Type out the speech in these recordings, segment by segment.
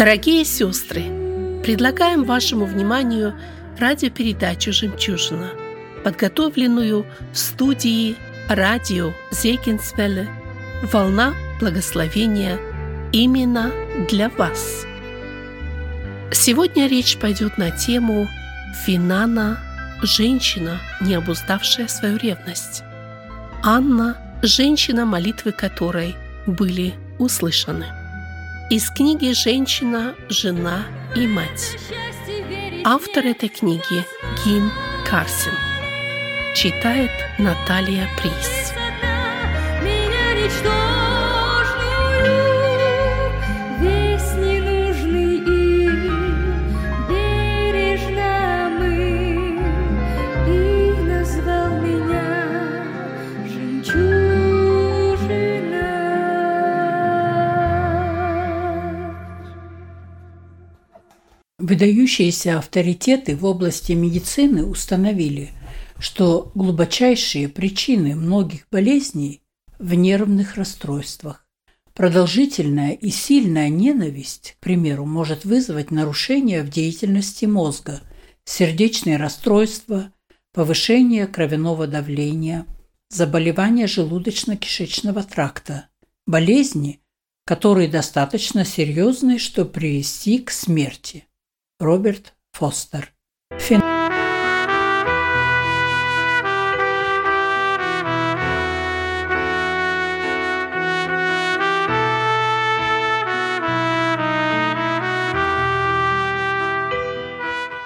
Дорогие сестры, предлагаем вашему вниманию радиопередачу «Жемчужина», подготовленную в студии радио Зейкинсвелле «Волна благословения» именно для вас. Сегодня речь пойдет на тему «Финана – женщина, не обуздавшая свою ревность». Анна – женщина, молитвы которой были услышаны. Из книги «Женщина, жена и мать». Автор этой книги Гин Карсин. Читает Наталья Прис. Меня ничтожную, Выдающиеся авторитеты в области медицины установили, что глубочайшие причины многих болезней в нервных расстройствах. Продолжительная и сильная ненависть, к примеру, может вызвать нарушение в деятельности мозга, сердечные расстройства, повышение кровяного давления, заболевания желудочно-кишечного тракта, болезни, которые достаточно серьезны, чтобы привести к смерти. Роберт Фостер. Фин-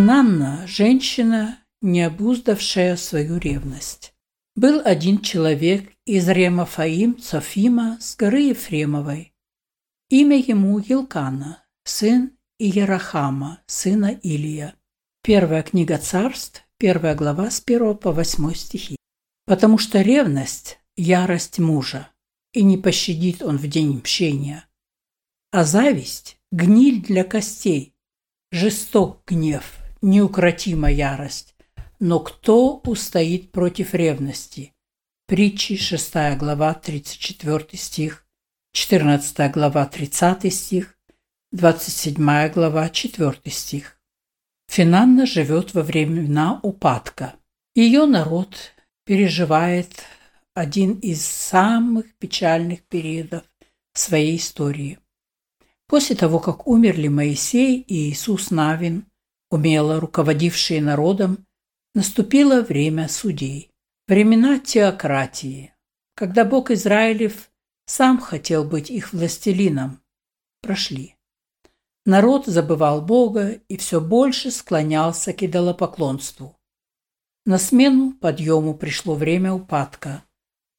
Нанна – женщина, не обуздавшая свою ревность. Был один человек из Ремафаим Цофима с горы Ефремовой. Имя ему Елкана, сын Иерахама, сына Илия. Первая книга царств, первая глава с 1 по 8 стихи. Потому что ревность – ярость мужа, и не пощадит он в день мщения. А зависть – гниль для костей, жесток гнев, неукротима ярость. Но кто устоит против ревности? Притчи 6 глава 34 стих, 14 глава 30 стих, 27 глава 4 стих. Финанна живет во времена упадка. Ее народ переживает один из самых печальных периодов своей истории. После того, как умерли Моисей и Иисус Навин, умело руководившие народом, наступило время судей. Времена теократии, когда Бог Израилев сам хотел быть их властелином, прошли. Народ забывал Бога и все больше склонялся к идолопоклонству. На смену подъему пришло время упадка,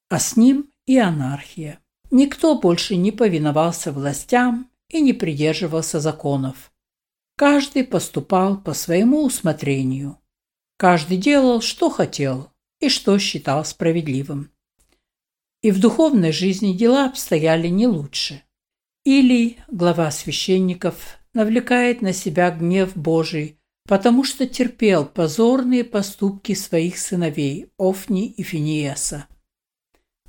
а с ним и анархия. Никто больше не повиновался властям и не придерживался законов. Каждый поступал по своему усмотрению. Каждый делал, что хотел и что считал справедливым. И в духовной жизни дела обстояли не лучше. Или глава священников навлекает на себя гнев Божий, потому что терпел позорные поступки своих сыновей Офни и Финиеса.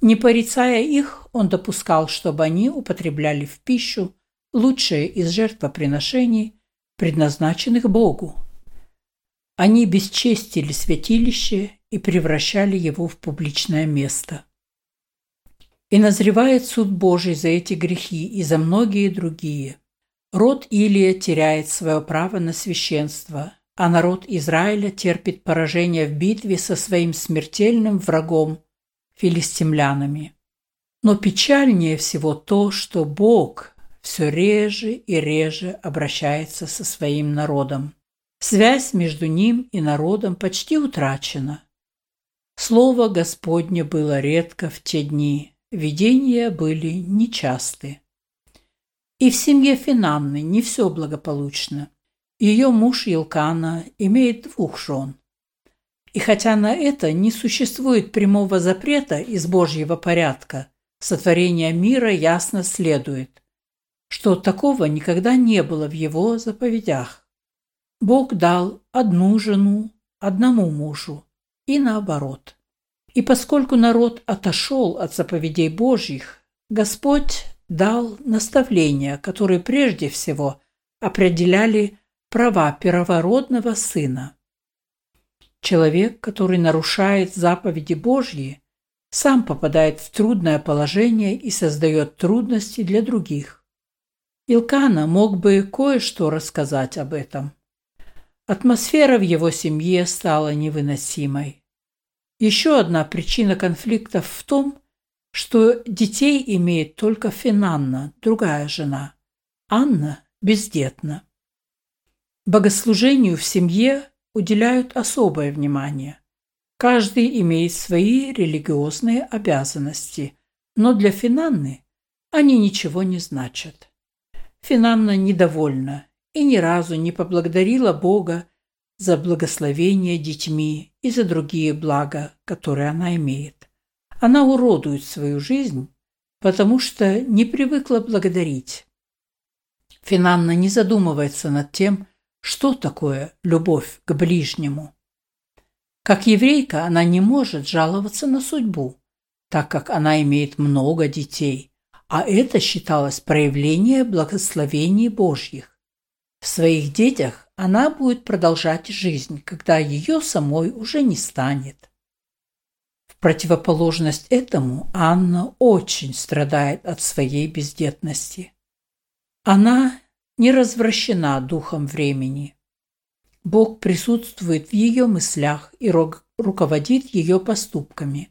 Не порицая их, он допускал, чтобы они употребляли в пищу лучшее из жертвоприношений, предназначенных Богу. Они бесчестили святилище и превращали его в публичное место. И назревает суд Божий за эти грехи и за многие другие. Род Илия теряет свое право на священство, а народ Израиля терпит поражение в битве со своим смертельным врагом – филистимлянами. Но печальнее всего то, что Бог все реже и реже обращается со своим народом. Связь между ним и народом почти утрачена. Слово Господне было редко в те дни, видения были нечасты. И в семье Финанны не все благополучно. Ее муж Елкана имеет двух жен. И хотя на это не существует прямого запрета из Божьего порядка, сотворения мира ясно следует, что такого никогда не было в его заповедях. Бог дал одну жену одному мужу и наоборот. И поскольку народ отошел от заповедей Божьих, Господь дал наставления, которые прежде всего определяли права первородного сына. Человек, который нарушает заповеди Божьи, сам попадает в трудное положение и создает трудности для других. Илкана мог бы кое-что рассказать об этом. Атмосфера в его семье стала невыносимой. Еще одна причина конфликтов в том, что детей имеет только Финанна, другая жена. Анна бездетна. Богослужению в семье уделяют особое внимание. Каждый имеет свои религиозные обязанности, но для Финанны они ничего не значат. Финанна недовольна и ни разу не поблагодарила Бога за благословение детьми и за другие блага, которые она имеет. Она уродует свою жизнь, потому что не привыкла благодарить. Финанна не задумывается над тем, что такое любовь к ближнему. Как еврейка она не может жаловаться на судьбу, так как она имеет много детей, а это считалось проявление благословений Божьих. В своих детях она будет продолжать жизнь, когда ее самой уже не станет. В противоположность этому Анна очень страдает от своей бездетности. Она не развращена духом времени. Бог присутствует в ее мыслях и руководит ее поступками.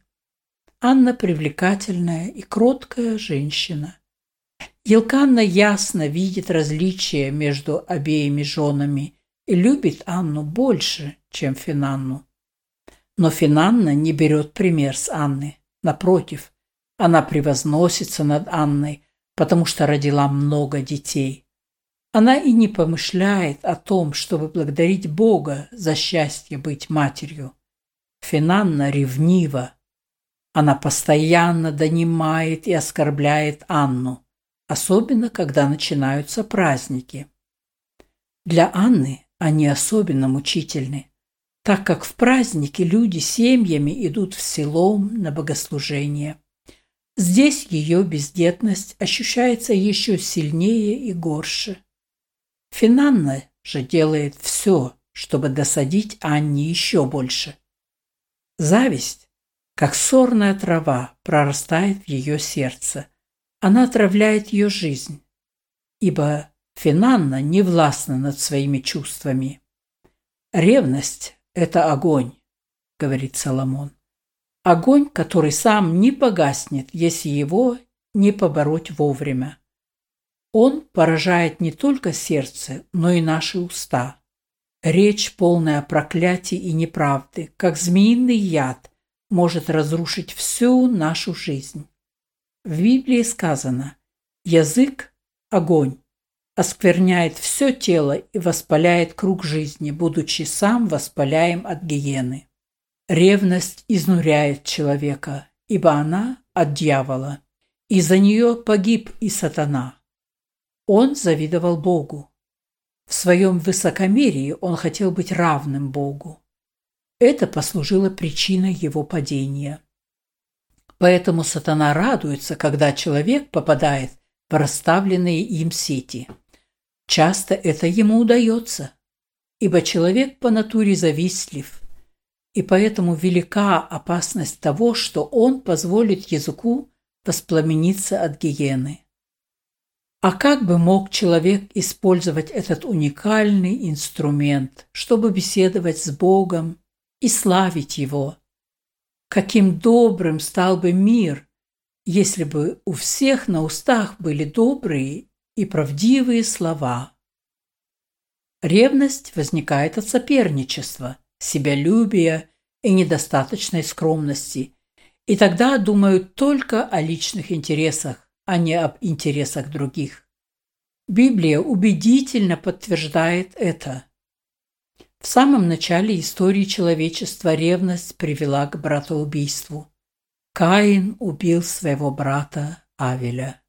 Анна привлекательная и кроткая женщина. Елканна ясно видит различия между обеими женами и любит Анну больше, чем Финанну. Но Финанна не берет пример с Анны. Напротив, она превозносится над Анной, потому что родила много детей. Она и не помышляет о том, чтобы благодарить Бога за счастье быть матерью. Финанна ревнива. Она постоянно донимает и оскорбляет Анну, особенно когда начинаются праздники. Для Анны они особенно мучительны, так как в праздники люди семьями идут в село на богослужение. Здесь ее бездетность ощущается еще сильнее и горше. Финанна же делает все, чтобы досадить Анне еще больше. Зависть, как сорная трава, прорастает в ее сердце. Она отравляет ее жизнь, ибо Финанна не властна над своими чувствами. Ревность – это огонь, говорит Соломон. Огонь, который сам не погаснет, если его не побороть вовремя. Он поражает не только сердце, но и наши уста. Речь, полная проклятий и неправды, как змеиный яд, может разрушить всю нашу жизнь. В Библии сказано «Язык – огонь, оскверняет все тело и воспаляет круг жизни, будучи сам воспаляем от гиены». Ревность изнуряет человека, ибо она от дьявола. Из-за нее погиб и сатана. Он завидовал Богу. В своем высокомерии он хотел быть равным Богу. Это послужило причиной его падения. Поэтому сатана радуется, когда человек попадает в расставленные им сети. Часто это ему удается. ибо человек по натуре завистлив, и поэтому велика опасность того, что он позволит языку воспламениться от гиены. А как бы мог человек использовать этот уникальный инструмент, чтобы беседовать с Богом и славить Его? Каким добрым стал бы мир, если бы у всех на устах были добрые и правдивые слова. Ревность возникает от соперничества, себялюбия и недостаточной скромности, и тогда думают только о личных интересах, а не об интересах других. Библия убедительно подтверждает это. В самом начале истории человечества ревность привела к братоубийству. Каин убил своего брата Авеля.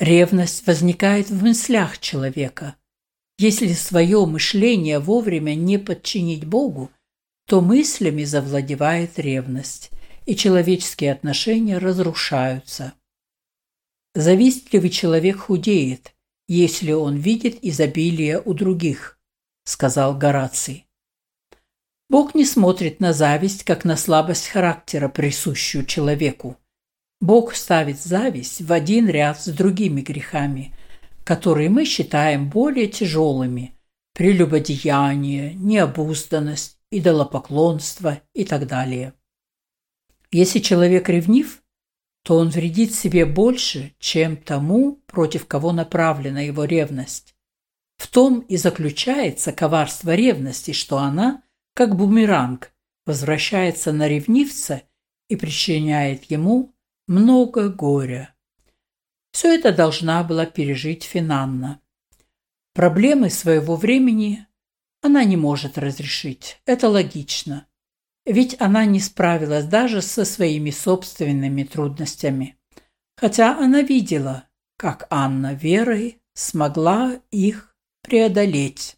Ревность возникает в мыслях человека. Если свое мышление вовремя не подчинить Богу, то мыслями завладевает ревность, и человеческие отношения разрушаются. Завистливый человек худеет, если он видит изобилие у других, сказал Гораций. Бог не смотрит на зависть, как на слабость характера, присущую человеку. Бог ставит зависть в один ряд с другими грехами, которые мы считаем более тяжелыми – прелюбодеяние, необузданность, идолопоклонство и так далее. Если человек ревнив, то он вредит себе больше, чем тому, против кого направлена его ревность. В том и заключается коварство ревности, что она, как бумеранг, возвращается на ревнивца и причиняет ему много горя. Все это должна была пережить Финанна. Проблемы своего времени она не может разрешить. Это логично ведь она не справилась даже со своими собственными трудностями. Хотя она видела, как Анна верой смогла их преодолеть.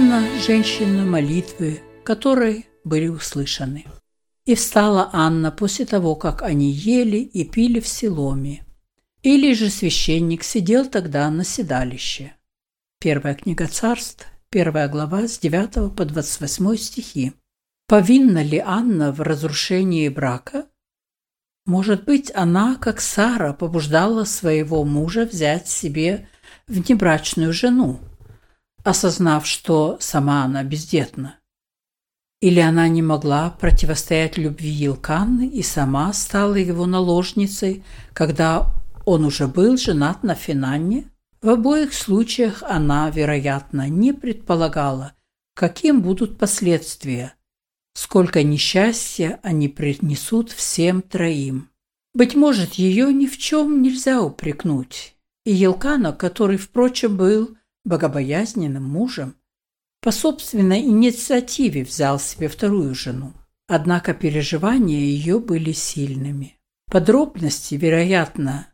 Анна – женщина молитвы, которой были услышаны. И встала Анна после того, как они ели и пили в Селоме. Или же священник сидел тогда на седалище. Первая книга царств, первая глава с 9 по 28 стихи. Повинна ли Анна в разрушении брака? Может быть, она, как Сара, побуждала своего мужа взять себе внебрачную жену, осознав, что сама она бездетна. Или она не могла противостоять любви Елканны и сама стала его наложницей, когда он уже был женат на Финанне? В обоих случаях она, вероятно, не предполагала, каким будут последствия, сколько несчастья они принесут всем троим. Быть может, ее ни в чем нельзя упрекнуть. И Елкана, который, впрочем, был богобоязненным мужем, по собственной инициативе взял себе вторую жену. Однако переживания ее были сильными. Подробности, вероятно,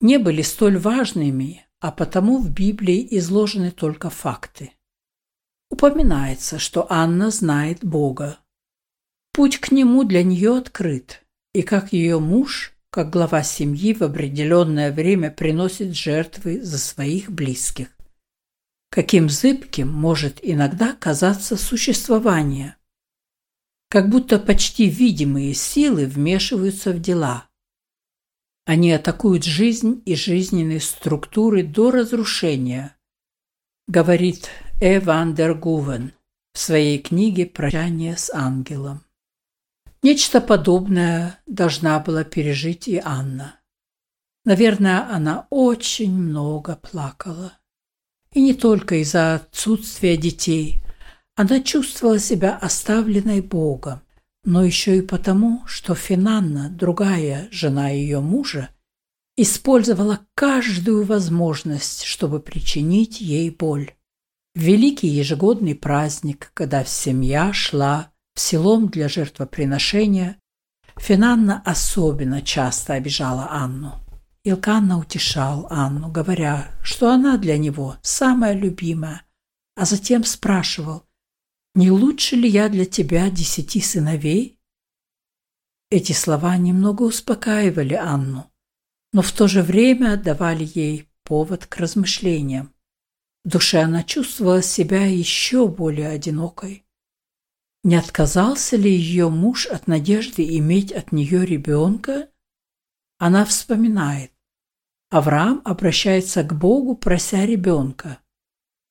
не были столь важными, а потому в Библии изложены только факты. Упоминается, что Анна знает Бога. Путь к Нему для нее открыт, и как ее муж, как глава семьи в определенное время приносит жертвы за своих близких каким зыбким может иногда казаться существование. Как будто почти видимые силы вмешиваются в дела. Они атакуют жизнь и жизненные структуры до разрушения, говорит Эван Гувен в своей книге «Прощание с ангелом». Нечто подобное должна была пережить и Анна. Наверное, она очень много плакала. И не только из-за отсутствия детей. Она чувствовала себя оставленной Богом, но еще и потому, что Финанна, другая жена ее мужа, использовала каждую возможность, чтобы причинить ей боль. великий ежегодный праздник, когда семья шла в селом для жертвоприношения, Финанна особенно часто обижала Анну. Илканна утешал Анну, говоря, что она для него самая любимая, а затем спрашивал, «Не лучше ли я для тебя десяти сыновей?» Эти слова немного успокаивали Анну, но в то же время давали ей повод к размышлениям. В душе она чувствовала себя еще более одинокой. Не отказался ли ее муж от надежды иметь от нее ребенка? Она вспоминает. Авраам обращается к Богу, прося ребенка.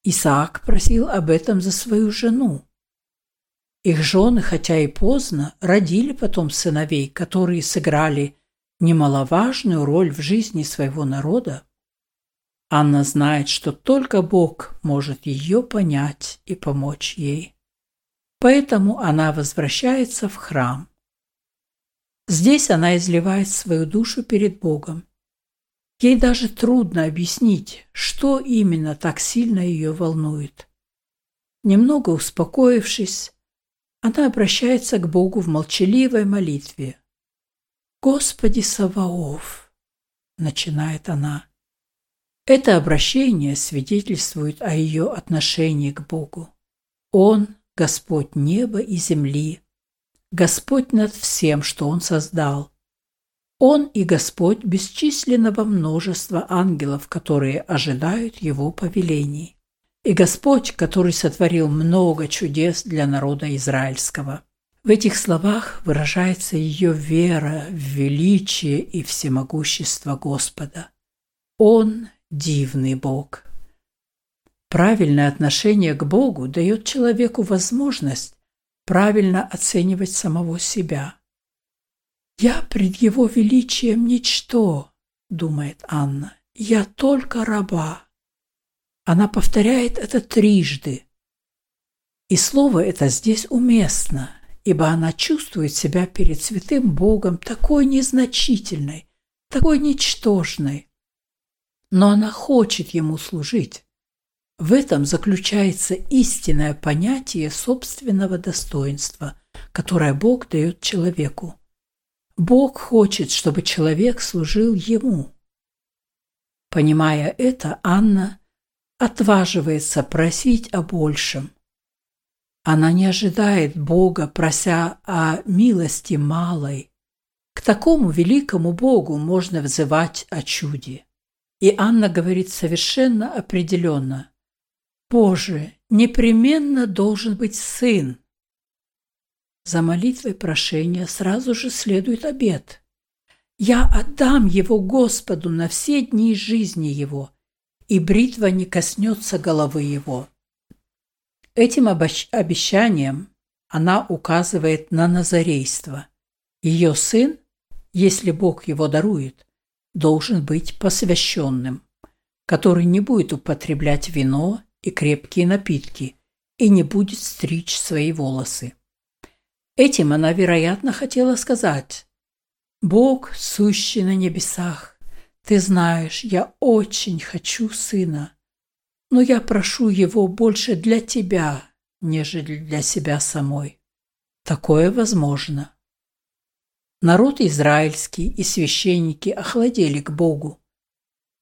Исаак просил об этом за свою жену. Их жены, хотя и поздно, родили потом сыновей, которые сыграли немаловажную роль в жизни своего народа. Анна знает, что только Бог может ее понять и помочь ей. Поэтому она возвращается в храм. Здесь она изливает свою душу перед Богом Ей даже трудно объяснить, что именно так сильно ее волнует. Немного успокоившись, она обращается к Богу в молчаливой молитве. «Господи Саваоф!» – начинает она. Это обращение свидетельствует о ее отношении к Богу. Он – Господь неба и земли, Господь над всем, что Он создал – он и Господь бесчисленного множества ангелов, которые ожидают Его повелений. И Господь, который сотворил много чудес для народа израильского. В этих словах выражается ее вера в величие и всемогущество Господа. Он – дивный Бог. Правильное отношение к Богу дает человеку возможность правильно оценивать самого себя – «Я пред его величием ничто», — думает Анна. «Я только раба». Она повторяет это трижды. И слово это здесь уместно, ибо она чувствует себя перед святым Богом такой незначительной, такой ничтожной. Но она хочет ему служить. В этом заключается истинное понятие собственного достоинства, которое Бог дает человеку. Бог хочет, чтобы человек служил Ему. Понимая это, Анна отваживается просить о большем. Она не ожидает Бога, прося о милости малой. К такому великому Богу можно взывать о чуде. И Анна говорит совершенно определенно. «Боже, непременно должен быть сын». За молитвой прошения сразу же следует обет. «Я отдам его Господу на все дни жизни его, и бритва не коснется головы его». Этим обещанием она указывает на назарейство. Ее сын, если Бог его дарует, должен быть посвященным, который не будет употреблять вино и крепкие напитки и не будет стричь свои волосы. Этим она, вероятно, хотела сказать «Бог, сущий на небесах, ты знаешь, я очень хочу сына, но я прошу его больше для тебя, нежели для себя самой. Такое возможно. Народ израильский и священники охладели к Богу.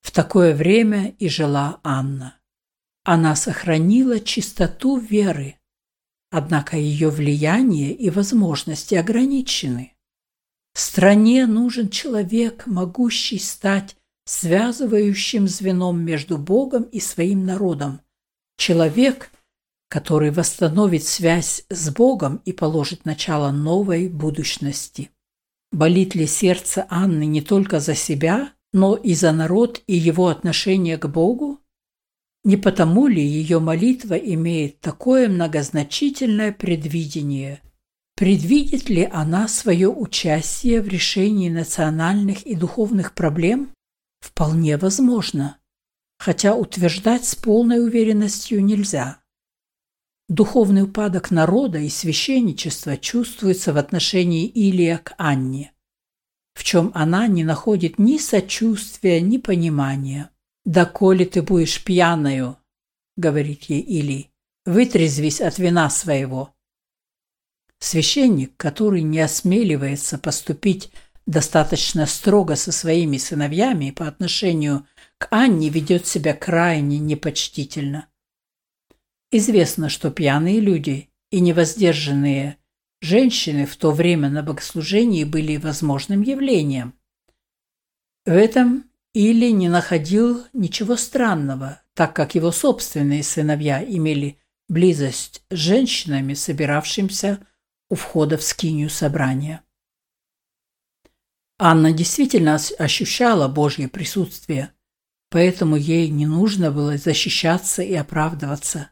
В такое время и жила Анна. Она сохранила чистоту веры, однако ее влияние и возможности ограничены. Стране нужен человек, могущий стать связывающим звеном между Богом и своим народом. Человек, который восстановит связь с Богом и положит начало новой будущности. Болит ли сердце Анны не только за себя, но и за народ и его отношение к Богу? Не потому ли ее молитва имеет такое многозначительное предвидение? Предвидит ли она свое участие в решении национальных и духовных проблем? Вполне возможно, хотя утверждать с полной уверенностью нельзя. Духовный упадок народа и священничества чувствуется в отношении Илия к Анне, в чем она не находит ни сочувствия, ни понимания. «Да коли ты будешь пьяною», — говорит ей Или, — «вытрезвись от вина своего». Священник, который не осмеливается поступить достаточно строго со своими сыновьями по отношению к Анне, ведет себя крайне непочтительно. Известно, что пьяные люди и невоздержанные женщины в то время на богослужении были возможным явлением. В этом Или не находил ничего странного, так как его собственные сыновья имели близость с женщинами, собиравшимся у входа в скинию собрания. Анна действительно ощущала Божье присутствие, поэтому ей не нужно было защищаться и оправдываться.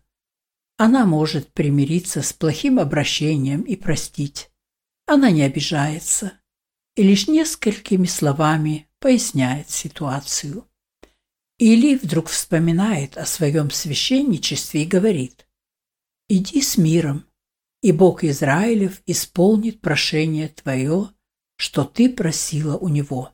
Она может примириться с плохим обращением и простить. Она не обижается и лишь несколькими словами поясняет ситуацию. Или вдруг вспоминает о своем священничестве и говорит «Иди с миром, и Бог Израилев исполнит прошение твое, что ты просила у него».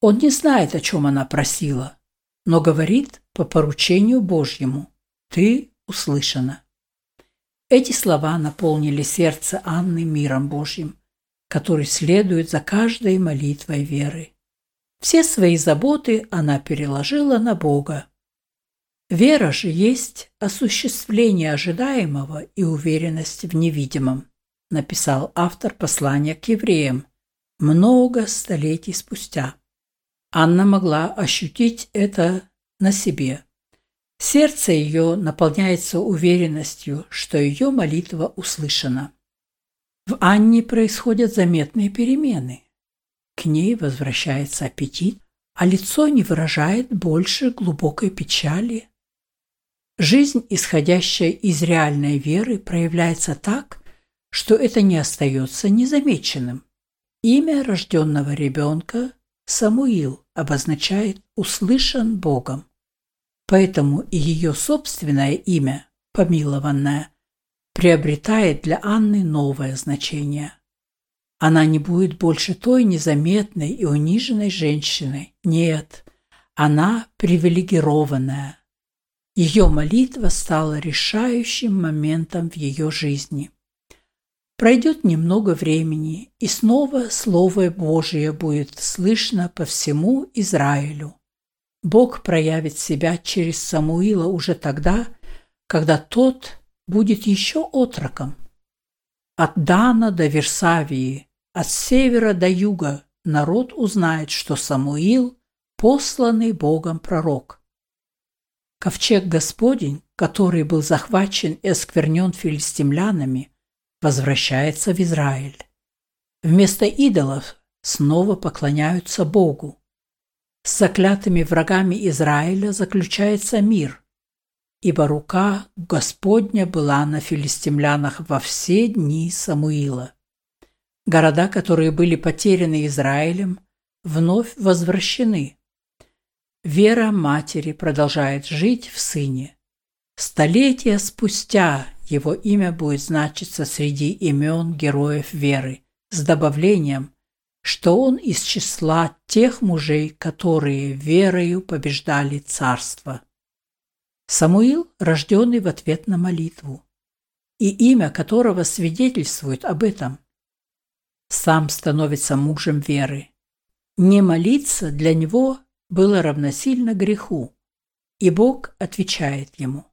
Он не знает, о чем она просила, но говорит по поручению Божьему «Ты услышано. Эти слова наполнили сердце Анны миром Божьим, который следует за каждой молитвой веры. Все свои заботы она переложила на Бога. Вера же есть осуществление ожидаемого и уверенность в невидимом, написал автор послания к евреям много столетий спустя. Анна могла ощутить это на себе – Сердце ее наполняется уверенностью, что ее молитва услышана. В Анне происходят заметные перемены. К ней возвращается аппетит, а лицо не выражает больше глубокой печали. Жизнь, исходящая из реальной веры, проявляется так, что это не остается незамеченным. Имя рожденного ребенка Самуил обозначает «услышан Богом». Поэтому и ее собственное имя, помилованное, приобретает для Анны новое значение. Она не будет больше той незаметной и униженной женщиной. Нет, она привилегированная. Ее молитва стала решающим моментом в ее жизни. Пройдет немного времени, и снова Слово Божие будет слышно по всему Израилю. Бог проявит себя через Самуила уже тогда, когда тот будет еще отроком. От Дана до Версавии, от севера до юга народ узнает, что Самуил – посланный Богом пророк. Ковчег Господень, который был захвачен и осквернен филистимлянами, возвращается в Израиль. Вместо идолов снова поклоняются Богу. С заклятыми врагами Израиля заключается мир, ибо рука Господня была на филистимлянах во все дни Самуила. Города, которые были потеряны Израилем, вновь возвращены. Вера матери продолжает жить в сыне. Столетия спустя его имя будет значиться среди имен героев веры с добавлением, что он из числа тех мужей, которые верою побеждали царство. Самуил, рожденный в ответ на молитву, и имя которого свидетельствует об этом. Сам становится мужем веры. Не молиться для него было равносильно греху, и Бог отвечает ему.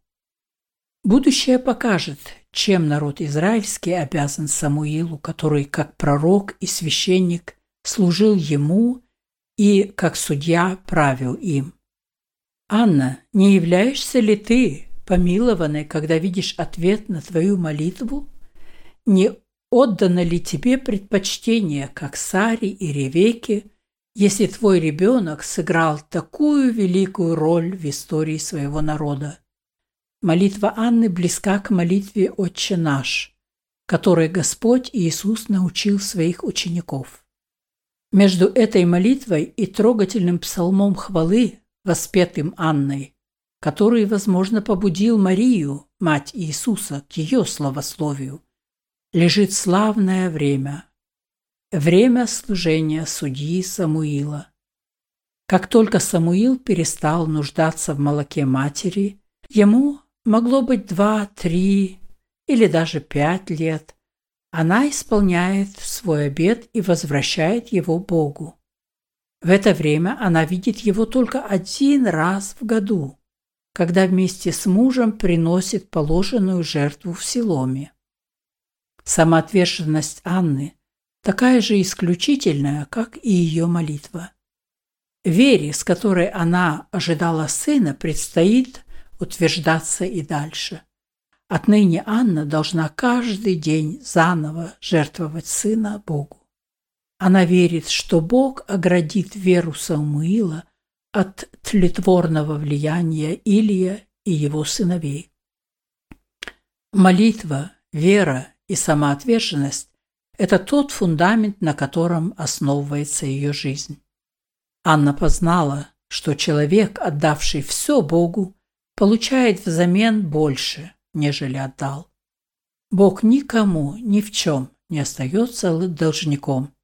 Будущее покажет, чем народ израильский обязан Самуилу, который как пророк и священник служил ему и как судья правил им. Анна, не являешься ли ты помилованной, когда видишь ответ на твою молитву? Не отдано ли тебе предпочтение, как Саре и Ревеке, если твой ребенок сыграл такую великую роль в истории своего народа? Молитва Анны близка к молитве «Отче наш», которой Господь Иисус научил своих учеников. Между этой молитвой и трогательным псалмом хвалы воспетым Анной, который, возможно, побудил Марию, мать Иисуса, к ее словословию, лежит славное время, время служения судьи Самуила. Как только Самуил перестал нуждаться в молоке матери, ему могло быть два, три или даже пять лет, она исполняет свой обет и возвращает его Богу. В это время она видит его только один раз в году, когда вместе с мужем приносит положенную жертву в Силоме. Самоотверженность Анны такая же исключительная, как и ее молитва. Вере, с которой она ожидала сына, предстоит утверждаться и дальше. Отныне Анна должна каждый день заново жертвовать сына Богу. Она верит, что Бог оградит веру Самуила от тлетворного влияния Илия и его сыновей. Молитва, вера и самоотверженность – это тот фундамент, на котором основывается ее жизнь. Анна познала, что человек, отдавший все Богу, получает взамен больше, нежели отдал. Бог никому ни в чем не остается должником –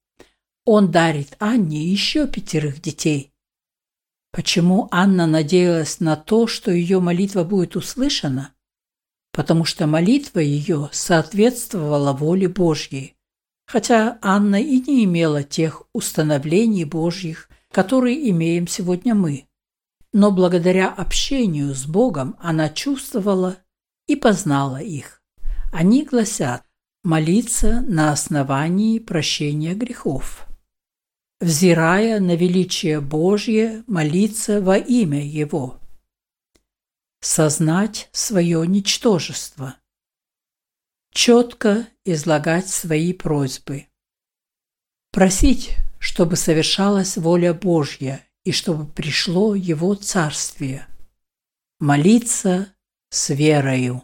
он дарит Анне еще пятерых детей. Почему Анна надеялась на то, что ее молитва будет услышана? Потому что молитва ее соответствовала воле Божьей, хотя Анна и не имела тех установлений Божьих, которые имеем сегодня мы. Но благодаря общению с Богом она чувствовала и познала их. Они гласят «молиться на основании прощения грехов» взирая на величие Божье, молиться во имя Его. Сознать свое ничтожество. Четко излагать свои просьбы. Просить, чтобы совершалась воля Божья и чтобы пришло Его Царствие. Молиться с верою.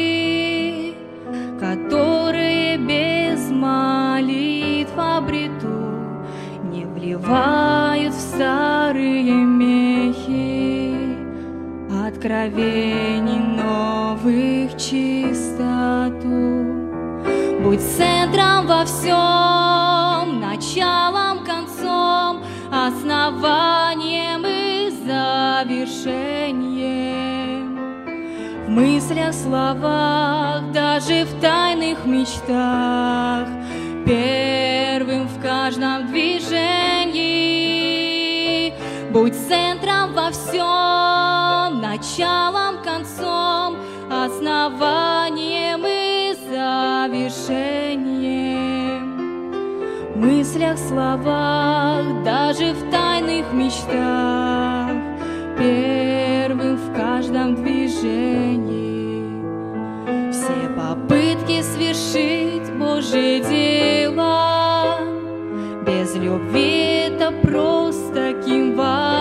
не вливают в старые мехи откровений новых чистоту. Будь центром во всем, началом, концом, основанием и завершением. В мыслях, словах, даже в тайных мечтах, первым в каждом движении. Центром во всем, началом, концом, основанием и завершением. В мыслях, словах, даже в тайных мечтах, первым в каждом движении. Все попытки свершить Божье дело без любви это просто кимвалом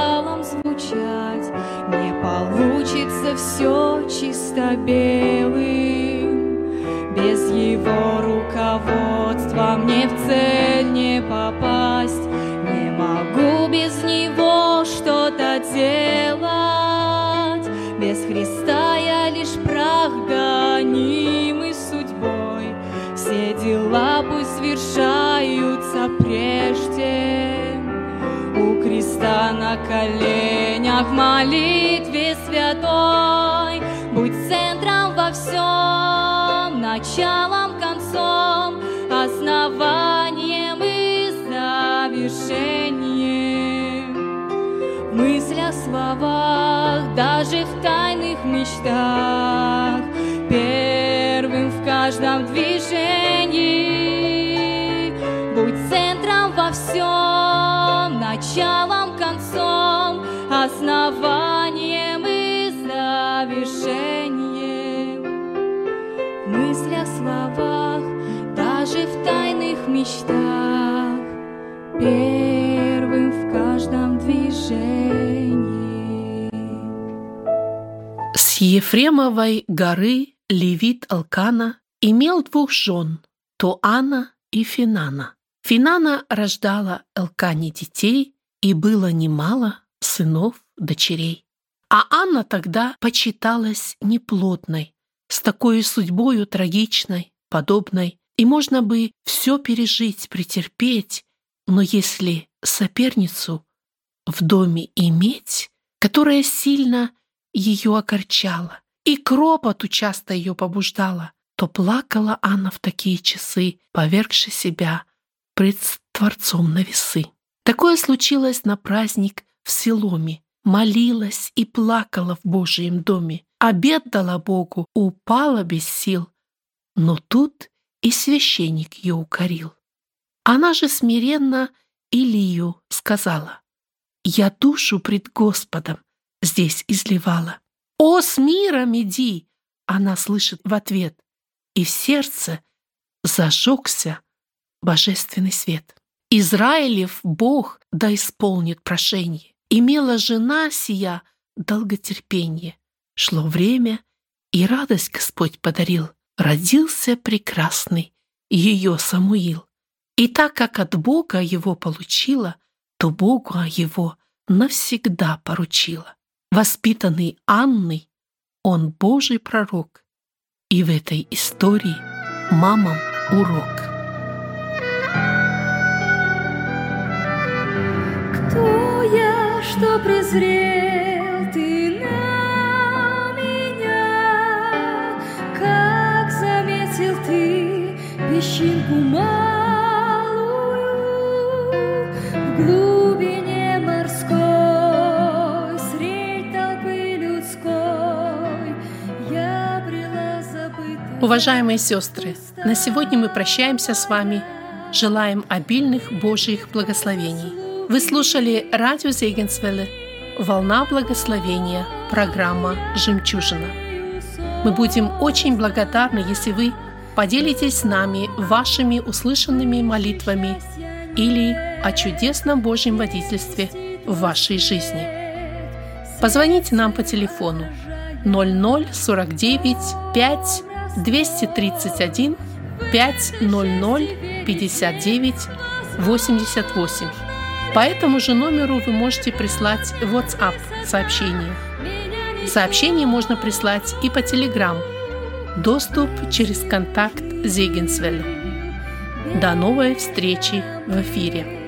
все чисто белым без его руководства мне в цель не попасть. Не могу без него что-то делать. Без Христа У креста на коленях в молитве святой. Будь центром во всем началом, концом, основанием и завершением. В мыслях, словах, даже в тайных мечтах, первым в каждом движении. Будь центром во всем, началом, концом, основанием и завершением мыслях, словах, даже в тайных мечтах, первым в каждом движении. С Ефремовой горы левит Алкана имел двух жен, Туана и Финана. Финана рождала Элкане детей, и было немало сынов, дочерей. А Анна тогда почиталась неплотной, с такой судьбою трагичной, подобной, и можно бы все пережить, претерпеть, но если соперницу в доме иметь, которая сильно ее огорчала и к ропоту часто ее побуждала, то плакала Анна в такие часы, повергши себя пред Творцом на весы. Такое случилось на праздник в Селоме. Молилась и плакала в Божьем доме, обед дала Богу, упала без сил. Но тут и священник ее укорил. Она же смиренно Илию сказала, «Я душу пред Господом здесь изливала». «О, с миром иди!» Она слышит в ответ, и в сердце зажегся божественный свет. Израилев Бог да исполнит прошение. Имела жена сия долготерпение. Шло время, и радость Господь подарил. Родился прекрасный ее Самуил. И так как от Бога его получила, то Богу его навсегда поручила. Воспитанный Анной, он Божий пророк. И в этой истории мамам урок. Что презрел? песчинку малую в глубине морской, средь толпы людской я брела забытая. Уважаемые сестры, на сегодня мы прощаемся с вами. Желаем обильных Божьих благословений. Вы слушали радио Зегенсвелле «Волна благословения», программа «Жемчужина». Мы будем очень благодарны, если вы – Поделитесь с нами вашими услышанными молитвами или о чудесном Божьем водительстве в вашей жизни. Позвоните нам по телефону 0049 5 231 500 59 88. По этому же номеру вы можете прислать WhatsApp сообщение. Сообщение можно прислать и по Telegram. Доступ через контакт Зегенсвель. До новой встречи в эфире.